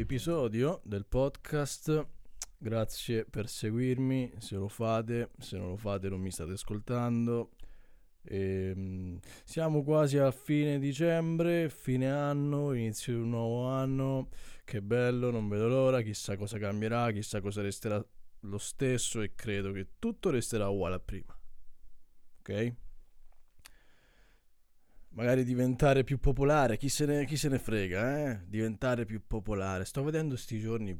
episodio del podcast. Grazie per seguirmi, se lo fate, se non lo fate non mi state ascoltando. Ehm, siamo quasi a fine dicembre, fine anno, inizio di un nuovo anno. Che bello, non vedo l'ora, chissà cosa cambierà, chissà cosa resterà lo stesso e credo che tutto resterà uguale a prima. Ok? Magari diventare più popolare, chi se ne, chi se ne frega, eh? Diventare più popolare. Sto vedendo sti giorni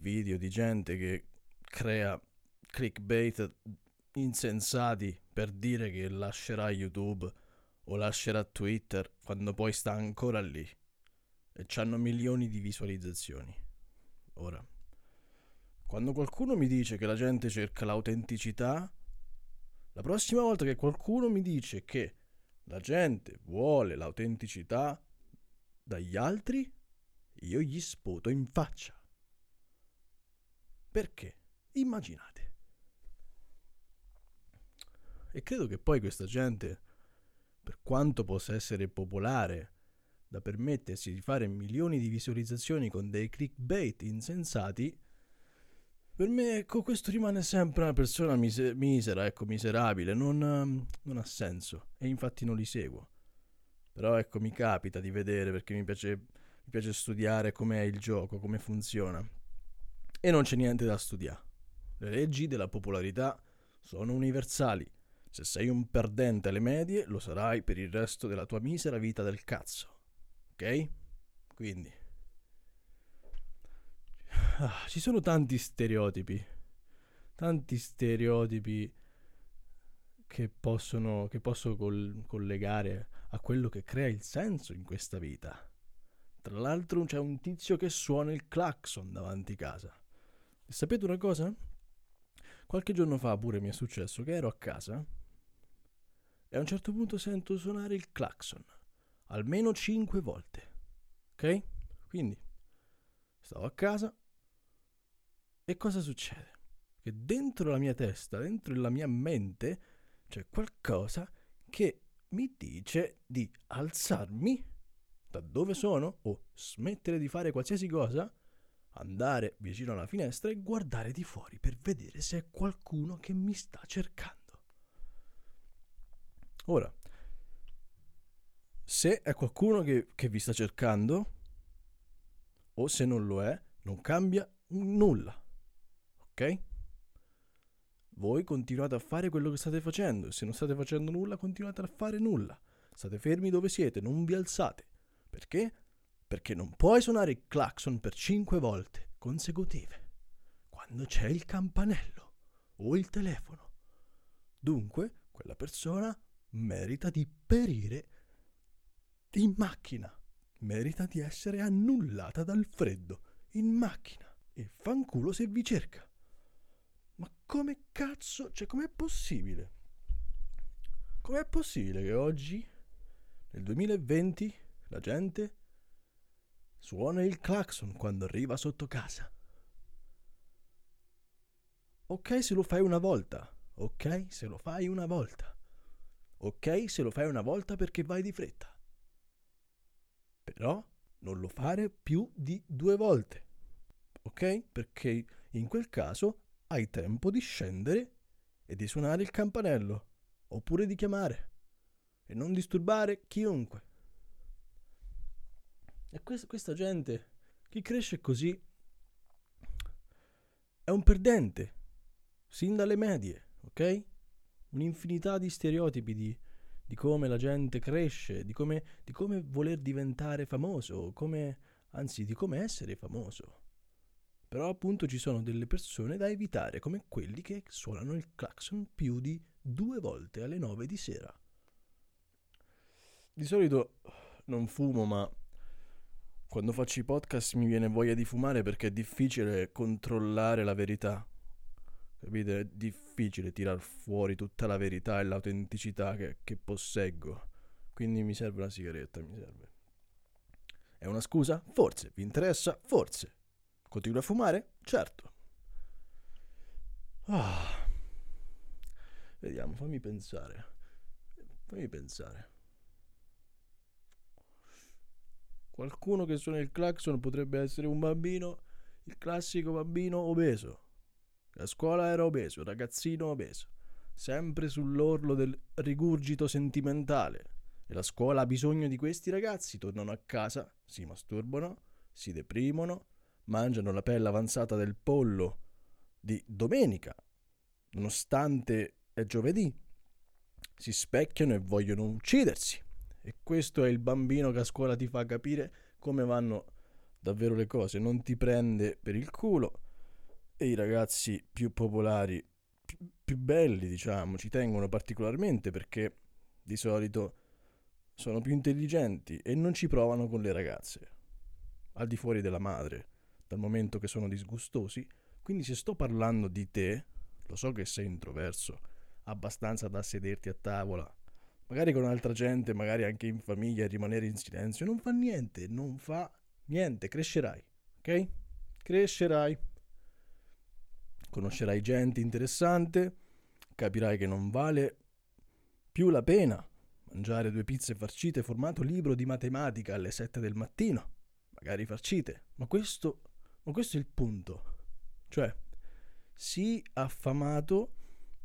video di gente che crea clickbait insensati per dire che lascerà YouTube o lascerà Twitter quando poi sta ancora lì e hanno milioni di visualizzazioni. Ora, quando qualcuno mi dice che la gente cerca l'autenticità, la prossima volta che qualcuno mi dice che la gente vuole l'autenticità dagli altri, io gli sputo in faccia. Perché? Immaginate. E credo che poi questa gente, per quanto possa essere popolare, da permettersi di fare milioni di visualizzazioni con dei clickbait insensati, per me ecco, questo rimane sempre una persona mise- misera, ecco, miserabile, non, ehm, non ha senso e infatti non li seguo. Però ecco, mi capita di vedere perché mi piace, mi piace studiare com'è il gioco, come funziona. E non c'è niente da studiare. Le leggi della popolarità sono universali. Se sei un perdente alle medie, lo sarai per il resto della tua misera vita del cazzo. Ok? Quindi. Ah, ci sono tanti stereotipi. Tanti stereotipi che possono, che posso col- collegare a quello che crea il senso in questa vita. Tra l'altro c'è un tizio che suona il clacson davanti casa. E sapete una cosa? Qualche giorno fa pure mi è successo che ero a casa e a un certo punto sento suonare il clacson almeno 5 volte. Ok? Quindi stavo a casa e cosa succede? Che dentro la mia testa, dentro la mia mente c'è qualcosa che mi dice di alzarmi da dove sono o smettere di fare qualsiasi cosa, andare vicino alla finestra e guardare di fuori per vedere se è qualcuno che mi sta cercando. Ora, se è qualcuno che, che vi sta cercando, o se non lo è, non cambia nulla. Ok? Voi continuate a fare quello che state facendo. Se non state facendo nulla, continuate a fare nulla. State fermi dove siete, non vi alzate. Perché? Perché non puoi suonare il clacson per 5 volte consecutive quando c'è il campanello o il telefono. Dunque, quella persona merita di perire in macchina. Merita di essere annullata dal freddo in macchina. E fanculo se vi cerca. Ma come cazzo, cioè com'è possibile? Com'è possibile che oggi, nel 2020, la gente suona il clacson quando arriva sotto casa? Ok se lo fai una volta, ok se lo fai una volta, ok se lo fai una volta perché vai di fretta. Però non lo fare più di due volte, ok? Perché in quel caso hai tempo di scendere e di suonare il campanello, oppure di chiamare e non disturbare chiunque. E questa, questa gente, chi cresce così, è un perdente, sin dalle medie, ok? Un'infinità di stereotipi di, di come la gente cresce, di come, di come voler diventare famoso, come, anzi di come essere famoso. Però appunto ci sono delle persone da evitare, come quelli che suonano il clacson più di due volte alle nove di sera. Di solito non fumo, ma quando faccio i podcast mi viene voglia di fumare perché è difficile controllare la verità. Capite? È difficile tirar fuori tutta la verità e l'autenticità che, che posseggo. Quindi mi serve una sigaretta, mi serve. È una scusa? Forse. Vi interessa? Forse. Continuo a fumare? Certo. Ah. Vediamo, fammi pensare. Fammi pensare. Qualcuno che suona il clacson potrebbe essere un bambino, il classico bambino obeso. La scuola era obeso, ragazzino obeso, sempre sull'orlo del rigurgito sentimentale. E la scuola ha bisogno di questi ragazzi, tornano a casa, si masturbano, si deprimono, mangiano la pelle avanzata del pollo di domenica, nonostante è giovedì, si specchiano e vogliono uccidersi. E questo è il bambino che a scuola ti fa capire come vanno davvero le cose, non ti prende per il culo. E i ragazzi più popolari, più, belli diciamo, ci tengono particolarmente perché di solito sono più intelligenti e non ci provano con le ragazze, al di fuori della madre, dal momento che sono disgustosi. Quindi se sto parlando di te, lo so che sei introverso, abbastanza da sederti a tavola magari con altra gente, magari anche in famiglia, rimanere in silenzio, non fa niente, non fa niente, crescerai, ok? Crescerai, conoscerai gente interessante, capirai che non vale più la pena mangiare due pizze farcite formato libro di matematica alle 7 del mattino, magari farcite, ma questo, ma questo è il punto, cioè sii affamato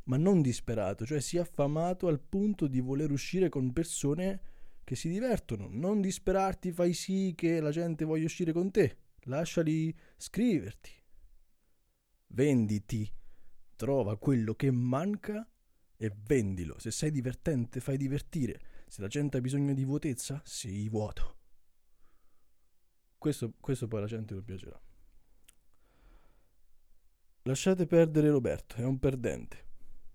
ma non disperato, cioè si è affamato al punto di voler uscire con persone che si divertono. Non disperarti, fai sì che la gente voglia uscire con te, lasciali scriverti. Venditi, trova quello che manca e vendilo. Se sei divertente, fai divertire. Se la gente ha bisogno di vuotezza, sii vuoto. Questo, questo poi la gente lo piacerà. Lasciate perdere Roberto, è un perdente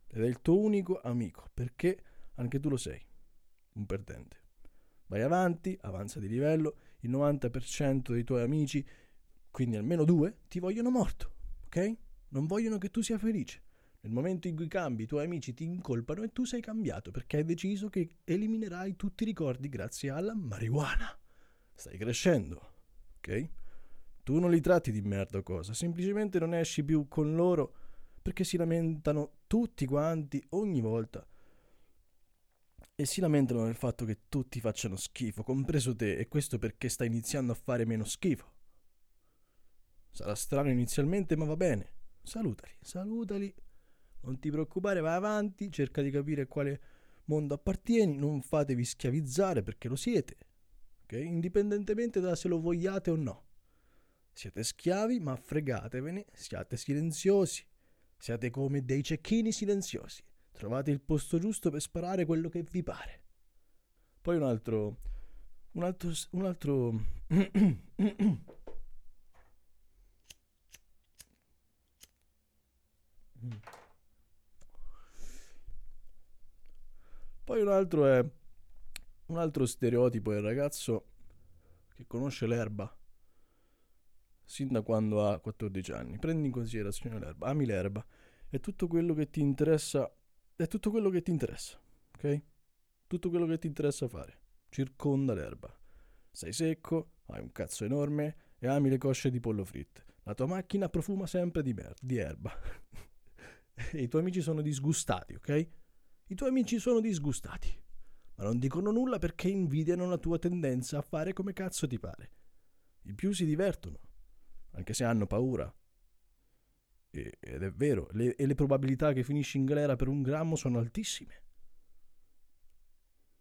ed è il tuo unico amico, perché anche tu lo sei, un perdente. Vai avanti, avanza di livello, il 90% dei tuoi amici, quindi almeno due, ti vogliono morto, ok? Non vogliono che tu sia felice. Nel momento in cui cambi, i tuoi amici ti incolpano e tu sei cambiato perché hai deciso che eliminerai tutti i ricordi grazie alla marijuana. Stai crescendo, ok? Tu non li tratti di merda o cosa, semplicemente non esci più con loro perché si lamentano tutti quanti ogni volta. E si lamentano del fatto che tutti facciano schifo, compreso te, e questo perché sta iniziando a fare meno schifo. Sarà strano inizialmente, ma va bene. Salutali, salutali. Non ti preoccupare, vai avanti, cerca di capire a quale mondo appartieni, non fatevi schiavizzare perché lo siete, ok? Indipendentemente da se lo vogliate o no. Siete schiavi, ma fregatevene, siate silenziosi. Siate come dei cecchini silenziosi. Trovate il posto giusto per sparare quello che vi pare. Poi un altro. Un altro. Un altro. Poi un altro è. Un altro stereotipo è il ragazzo che conosce l'erba sin da quando ha 14 anni. Prendi in considerazione l'erba, ami l'erba, è tutto quello che ti interessa, è tutto quello che ti interessa, ok? Tutto quello che ti interessa fare. Circonda l'erba. Sei secco, hai un cazzo enorme e ami le cosce di pollo fritte. La tua macchina profuma sempre di, mer- di erba. e i tuoi amici sono disgustati, ok? I tuoi amici sono disgustati, ma non dicono nulla perché invidiano la tua tendenza a fare come cazzo ti pare. I più si divertono anche se hanno paura. E, ed è vero, le, e le probabilità che finisci in galera per un grammo sono altissime.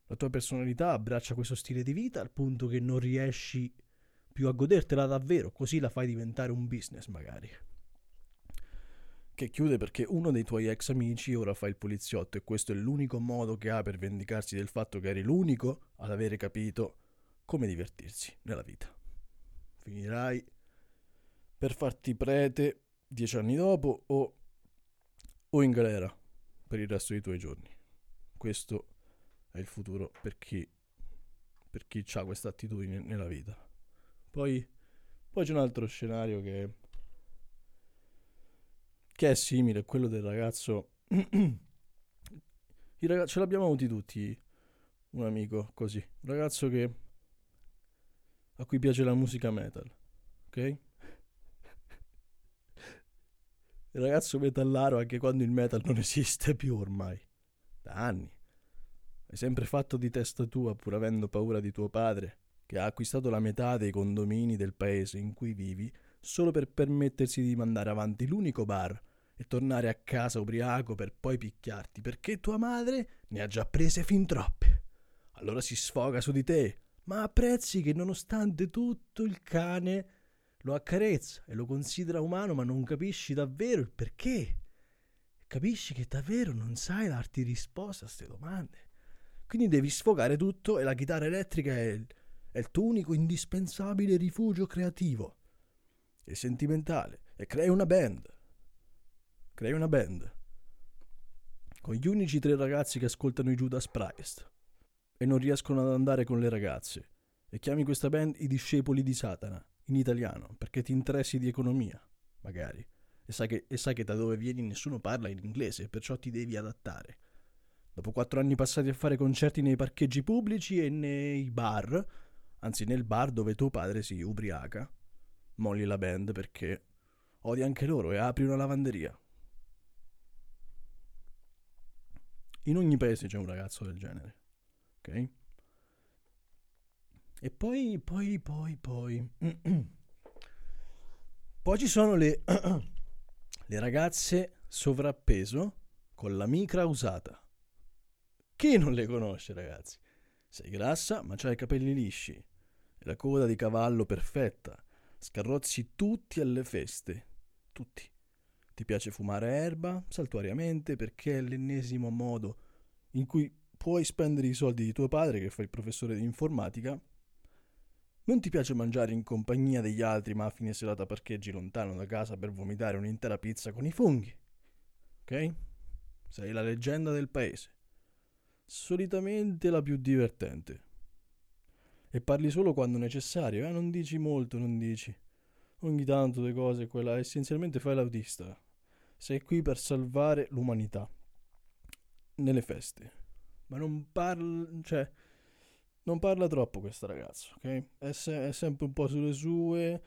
La tua personalità abbraccia questo stile di vita al punto che non riesci più a godertela davvero, così la fai diventare un business magari. Che chiude perché uno dei tuoi ex amici ora fa il poliziotto e questo è l'unico modo che ha per vendicarsi del fatto che eri l'unico ad avere capito come divertirsi nella vita. Finirai per farti prete dieci anni dopo o, o in galera per il resto dei tuoi giorni. Questo è il futuro per chi, per chi ha questa attitudine nella vita. Poi, poi c'è un altro scenario che, che è simile a quello del ragazzo. ragazzi, ce l'abbiamo avuti tutti un amico così, un ragazzo che a cui piace la musica metal, ok? Il ragazzo metallaro anche quando il metal non esiste più ormai. Da anni. Hai sempre fatto di testa tua pur avendo paura di tuo padre. che ha acquistato la metà dei condomini del paese in cui vivi solo per permettersi di mandare avanti l'unico bar e tornare a casa ubriaco per poi picchiarti perché tua madre ne ha già prese fin troppe. Allora si sfoga su di te, ma apprezzi che nonostante tutto il cane lo accarezza e lo considera umano, ma non capisci davvero il perché. Capisci che davvero non sai darti risposta a queste domande. Quindi devi sfogare tutto e la chitarra elettrica è il, è il tuo unico indispensabile rifugio creativo e sentimentale. E crei una band. Crei una band. Con gli unici tre ragazzi che ascoltano i Judas Priest e non riescono ad andare con le ragazze. E chiami questa band i discepoli di Satana, in italiano, perché ti interessi di economia, magari. E sai, che, e sai che da dove vieni nessuno parla in inglese, perciò ti devi adattare. Dopo quattro anni passati a fare concerti nei parcheggi pubblici e nei bar, anzi nel bar dove tuo padre si ubriaca, molli la band perché odi anche loro e apri una lavanderia. In ogni paese c'è un ragazzo del genere, ok? E poi, poi, poi, poi... poi ci sono le, le ragazze sovrappeso con la micra usata. Chi non le conosce, ragazzi? Sei grassa, ma c'hai i capelli lisci la coda di cavallo perfetta. Scarrozzi tutti alle feste. Tutti. Ti piace fumare erba saltuariamente perché è l'ennesimo modo in cui puoi spendere i soldi di tuo padre che fa il professore di informatica. Non ti piace mangiare in compagnia degli altri ma a fine serata parcheggi lontano da casa per vomitare un'intera pizza con i funghi. Ok? Sei la leggenda del paese solitamente la più divertente. E parli solo quando necessario, eh? non dici molto, non dici. Ogni tanto le cose, quella essenzialmente fai l'autista. Sei qui per salvare l'umanità. Nelle feste. Ma non parla, cioè, non parla troppo questa ragazza, ok? È, se- è sempre un po' sulle sue,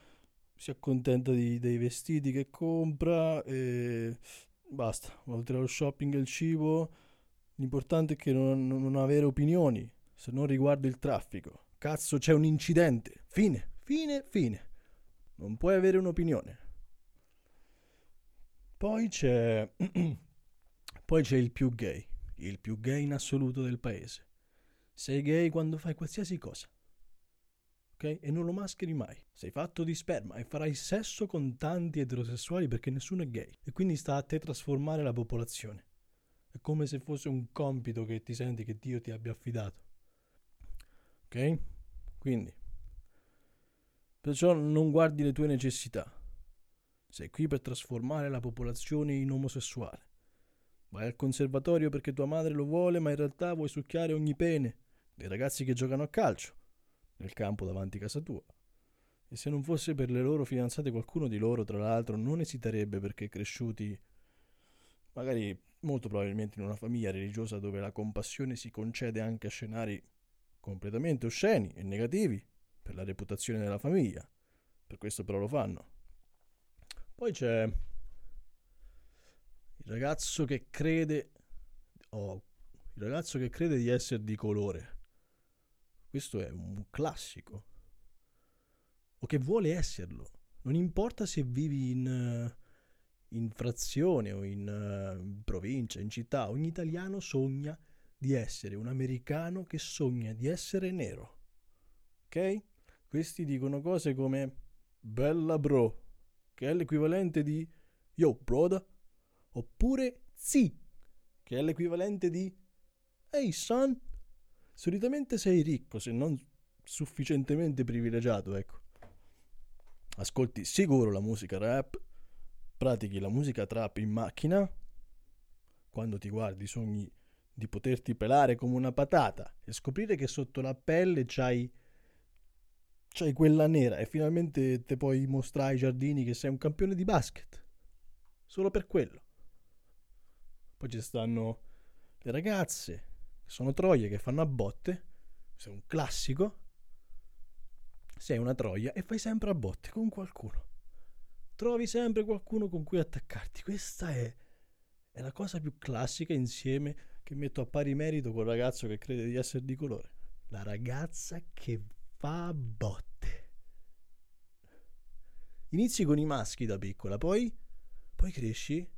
si accontenta di, dei vestiti che compra e basta. Oltre allo shopping e il cibo, L'importante è che non, non avere opinioni, se non riguarda il traffico. Cazzo, c'è un incidente. Fine, fine, fine. Non puoi avere un'opinione. Poi c'è... Poi c'è il più gay, il più gay in assoluto del paese. Sei gay quando fai qualsiasi cosa. Ok? E non lo mascheri mai. Sei fatto di sperma e farai sesso con tanti eterosessuali perché nessuno è gay. E quindi sta a te trasformare la popolazione. È come se fosse un compito che ti senti che Dio ti abbia affidato. Ok? Quindi, perciò non guardi le tue necessità. Sei qui per trasformare la popolazione in omosessuale. Vai al conservatorio perché tua madre lo vuole, ma in realtà vuoi succhiare ogni pene dei ragazzi che giocano a calcio nel campo davanti a casa tua. E se non fosse per le loro fidanzate, qualcuno di loro, tra l'altro, non esiterebbe perché cresciuti magari molto probabilmente in una famiglia religiosa dove la compassione si concede anche a scenari completamente osceni e negativi per la reputazione della famiglia. Per questo però lo fanno. Poi c'è il ragazzo che crede oh, il ragazzo che crede di essere di colore. Questo è un classico. O che vuole esserlo. Non importa se vivi in in frazione o in uh, provincia, in città, ogni italiano sogna di essere un americano che sogna di essere nero. Ok? Questi dicono cose come bella bro, che è l'equivalente di yo broda, oppure zi, che è l'equivalente di hey son. Solitamente sei ricco, se non sufficientemente privilegiato, ecco. Ascolti sicuro la musica rap pratichi la musica trap in macchina, quando ti guardi sogni di poterti pelare come una patata e scoprire che sotto la pelle c'hai, c'hai quella nera e finalmente ti puoi mostrare ai giardini che sei un campione di basket. Solo per quello. Poi ci stanno le ragazze, sono troie che fanno a botte, sei un classico, sei una troia e fai sempre a botte con qualcuno trovi sempre qualcuno con cui attaccarti. Questa è, è la cosa più classica insieme che metto a pari merito col ragazzo che crede di essere di colore. La ragazza che fa botte. Inizi con i maschi da piccola, poi, poi cresci.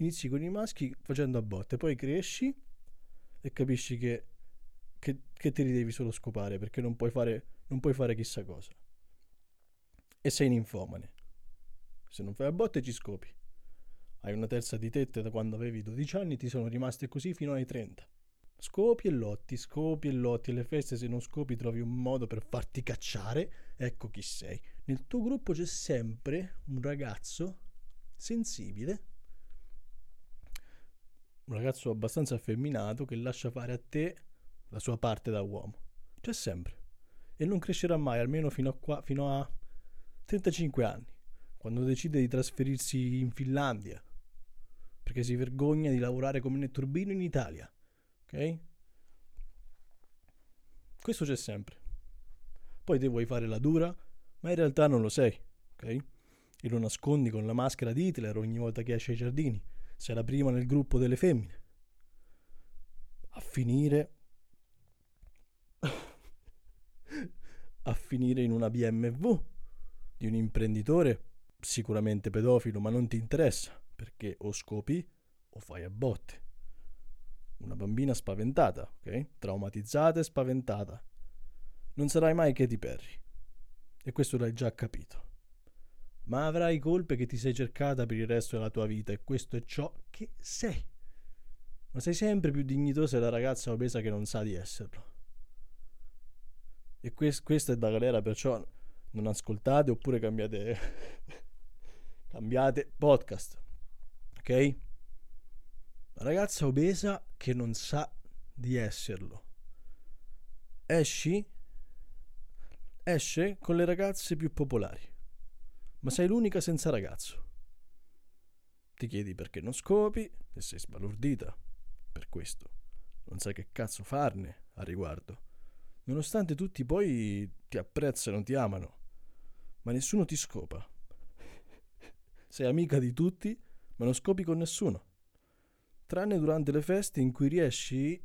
Inizi con i maschi facendo a botte, poi cresci e capisci che, che, che te li devi solo scopare perché non puoi, fare, non puoi fare chissà cosa. E sei ninfomane. Se non fai a botte ci scopi. Hai una terza di tette da quando avevi 12 anni, ti sono rimaste così fino ai 30. Scopi e lotti, scopi e lotti. Alle feste, se non scopi, trovi un modo per farti cacciare. Ecco chi sei. Nel tuo gruppo c'è sempre un ragazzo sensibile, un ragazzo abbastanza affemminato che lascia fare a te la sua parte da uomo. C'è sempre. E non crescerà mai, almeno fino a, qua, fino a 35 anni, quando decide di trasferirsi in Finlandia, perché si vergogna di lavorare come netturbino in Italia ok? Questo c'è sempre. Poi te vuoi fare la dura, ma in realtà non lo sei, ok? E lo nascondi con la maschera di Hitler ogni volta che esci ai giardini. La prima nel gruppo delle femmine. A finire... a finire in una BMW di un imprenditore sicuramente pedofilo, ma non ti interessa, perché o scopi o fai a botte. Una bambina spaventata, ok? Traumatizzata e spaventata. Non sarai mai Katy Perry. E questo l'hai già capito. Ma avrai colpe che ti sei cercata per il resto della tua vita e questo è ciò che sei. Ma sei sempre più dignitosa della ragazza obesa che non sa di esserlo. E quest- questo è da galera, perciò non ascoltate oppure cambiate cambiate podcast. Ok? La ragazza obesa che non sa di esserlo. Esci? Esce con le ragazze più popolari. Ma sei l'unica senza ragazzo. Ti chiedi perché non scopi e sei sbalordita. Per questo. Non sai che cazzo farne a riguardo. Nonostante tutti poi ti apprezzano, ti amano. Ma nessuno ti scopa. Sei amica di tutti, ma non scopi con nessuno tranne durante le feste in cui riesci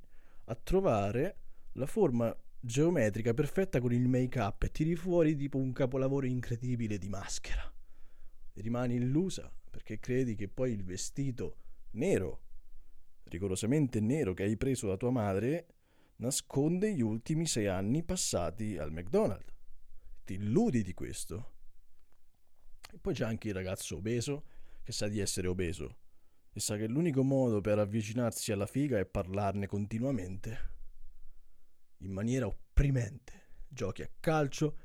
a trovare la forma geometrica perfetta con il make up e tiri fuori tipo un capolavoro incredibile di maschera. E rimani illusa perché credi che poi il vestito nero, rigorosamente nero che hai preso da tua madre, nasconde gli ultimi sei anni passati al McDonald's. Ti illudi di questo. E poi c'è anche il ragazzo obeso che sa di essere obeso e sa che l'unico modo per avvicinarsi alla figa è parlarne continuamente, in maniera opprimente. Giochi a calcio,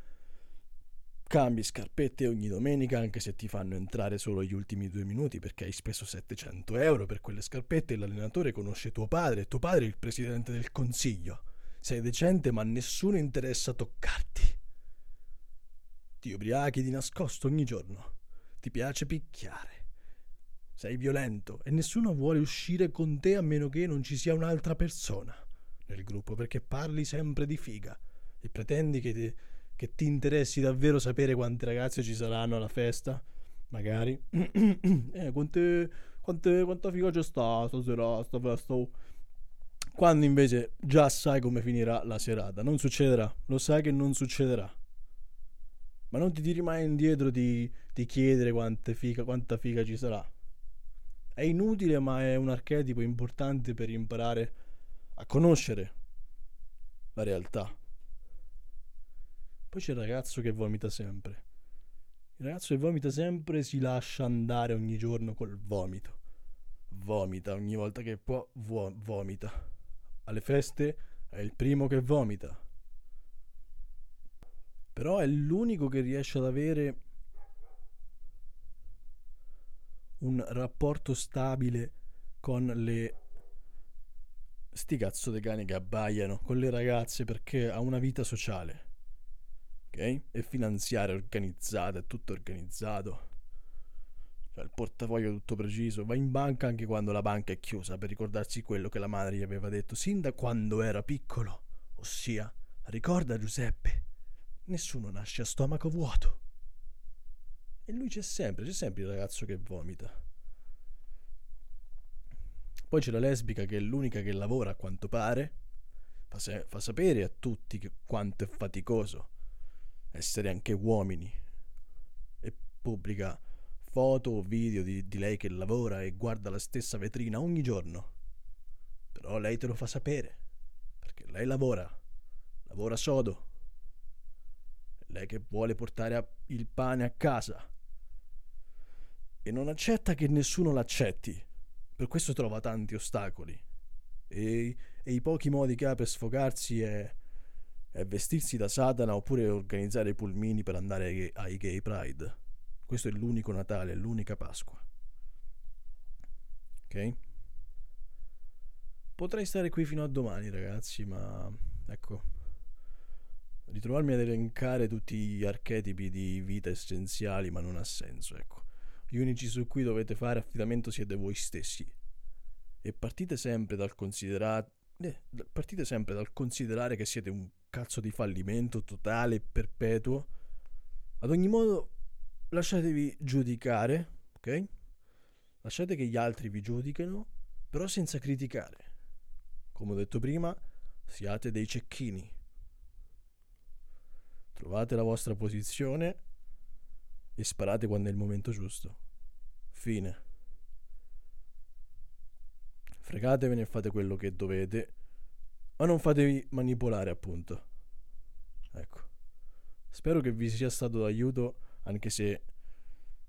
cambi scarpette ogni domenica anche se ti fanno entrare solo gli ultimi due minuti perché hai speso 700 euro per quelle scarpette e l'allenatore conosce tuo padre e tuo padre è il presidente del consiglio. Sei decente ma nessuno interessa toccarti. Ti ubriachi di nascosto ogni giorno. Ti piace picchiare sei violento e nessuno vuole uscire con te a meno che non ci sia un'altra persona nel gruppo perché parli sempre di figa e pretendi che ti, che ti interessi davvero sapere quante ragazze ci saranno alla festa. Magari. eh, quante, quante, quanta figa c'è sta stasera, sta festa. Quando invece già sai come finirà la serata. Non succederà. Lo sai che non succederà. Ma non ti tiri mai indietro di, di chiedere figa, quanta figa ci sarà. È inutile, ma è un archetipo importante per imparare a conoscere la realtà. Poi c'è il ragazzo che vomita sempre. Il ragazzo che vomita sempre si lascia andare ogni giorno col vomito. Vomita ogni volta che può, vo- vomita. Alle feste è il primo che vomita. Però è l'unico che riesce ad avere un rapporto stabile con le sti cazzo dei cani che abbaiano con le ragazze perché ha una vita sociale ok? è finanziaria organizzata è tutto organizzato cioè il portafoglio tutto preciso va in banca anche quando la banca è chiusa per ricordarsi quello che la madre gli aveva detto sin da quando era piccolo ossia ricorda Giuseppe nessuno nasce a stomaco vuoto e lui c'è sempre, c'è sempre il ragazzo che vomita. Poi c'è la lesbica che è l'unica che lavora a quanto pare, fa, se- fa sapere a tutti che quanto è faticoso essere anche uomini e pubblica foto o video di, di lei che lavora e guarda la stessa vetrina ogni giorno. Però lei te lo fa sapere, perché lei lavora, lavora sodo. È lei che vuole portare a- il pane a casa. E non accetta che nessuno l'accetti. Per questo trova tanti ostacoli. E, e i pochi modi che ha per sfogarsi è, è vestirsi da Satana oppure organizzare i pulmini per andare ai, gay pride. Questo è l'unico Natale, è l'unica Pasqua. Ok? Potrei stare qui fino a domani, ragazzi, ma ecco. Ritrovarmi ad elencare tutti gli archetipi di vita essenziali, ma non ha senso, ecco. Gli unici su cui dovete fare affidamento siete voi stessi. E partite sempre dal considerare. Eh, partite sempre dal considerare che siete un cazzo di fallimento totale e perpetuo. Ad ogni modo, lasciatevi giudicare, ok? Lasciate che gli altri vi giudichino, però senza criticare. Come ho detto prima, siate dei cecchini. Trovate la vostra posizione e sparate quando è il momento giusto. Fine. Fregatevene e fate quello che dovete, ma non fatevi manipolare, appunto. Ecco. Spero che vi sia stato d'aiuto, anche se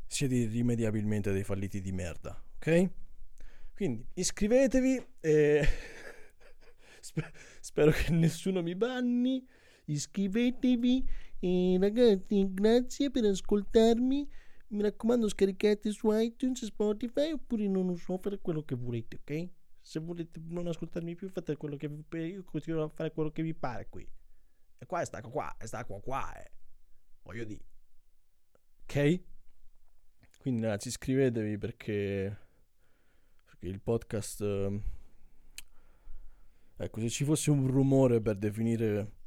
siete irrimediabilmente dei falliti di merda, ok? Quindi iscrivetevi e Sper- spero che nessuno mi banni. Iscrivetevi e ragazzi, grazie per ascoltarmi. Mi raccomando, scaricate su iTunes, Spotify oppure non so, fate quello che volete, ok? Se volete non ascoltarmi più, fate quello che vi pare. Io continuo a fare quello che vi pare qui. E qua è stacco qua, è stacco qua, eh. Voglio dire. Ok? Quindi ragazzi, iscrivetevi perché, perché il podcast... eh, Ecco, se ci fosse un rumore per definire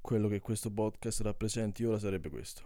quello che questo podcast rappresenti ora sarebbe questo.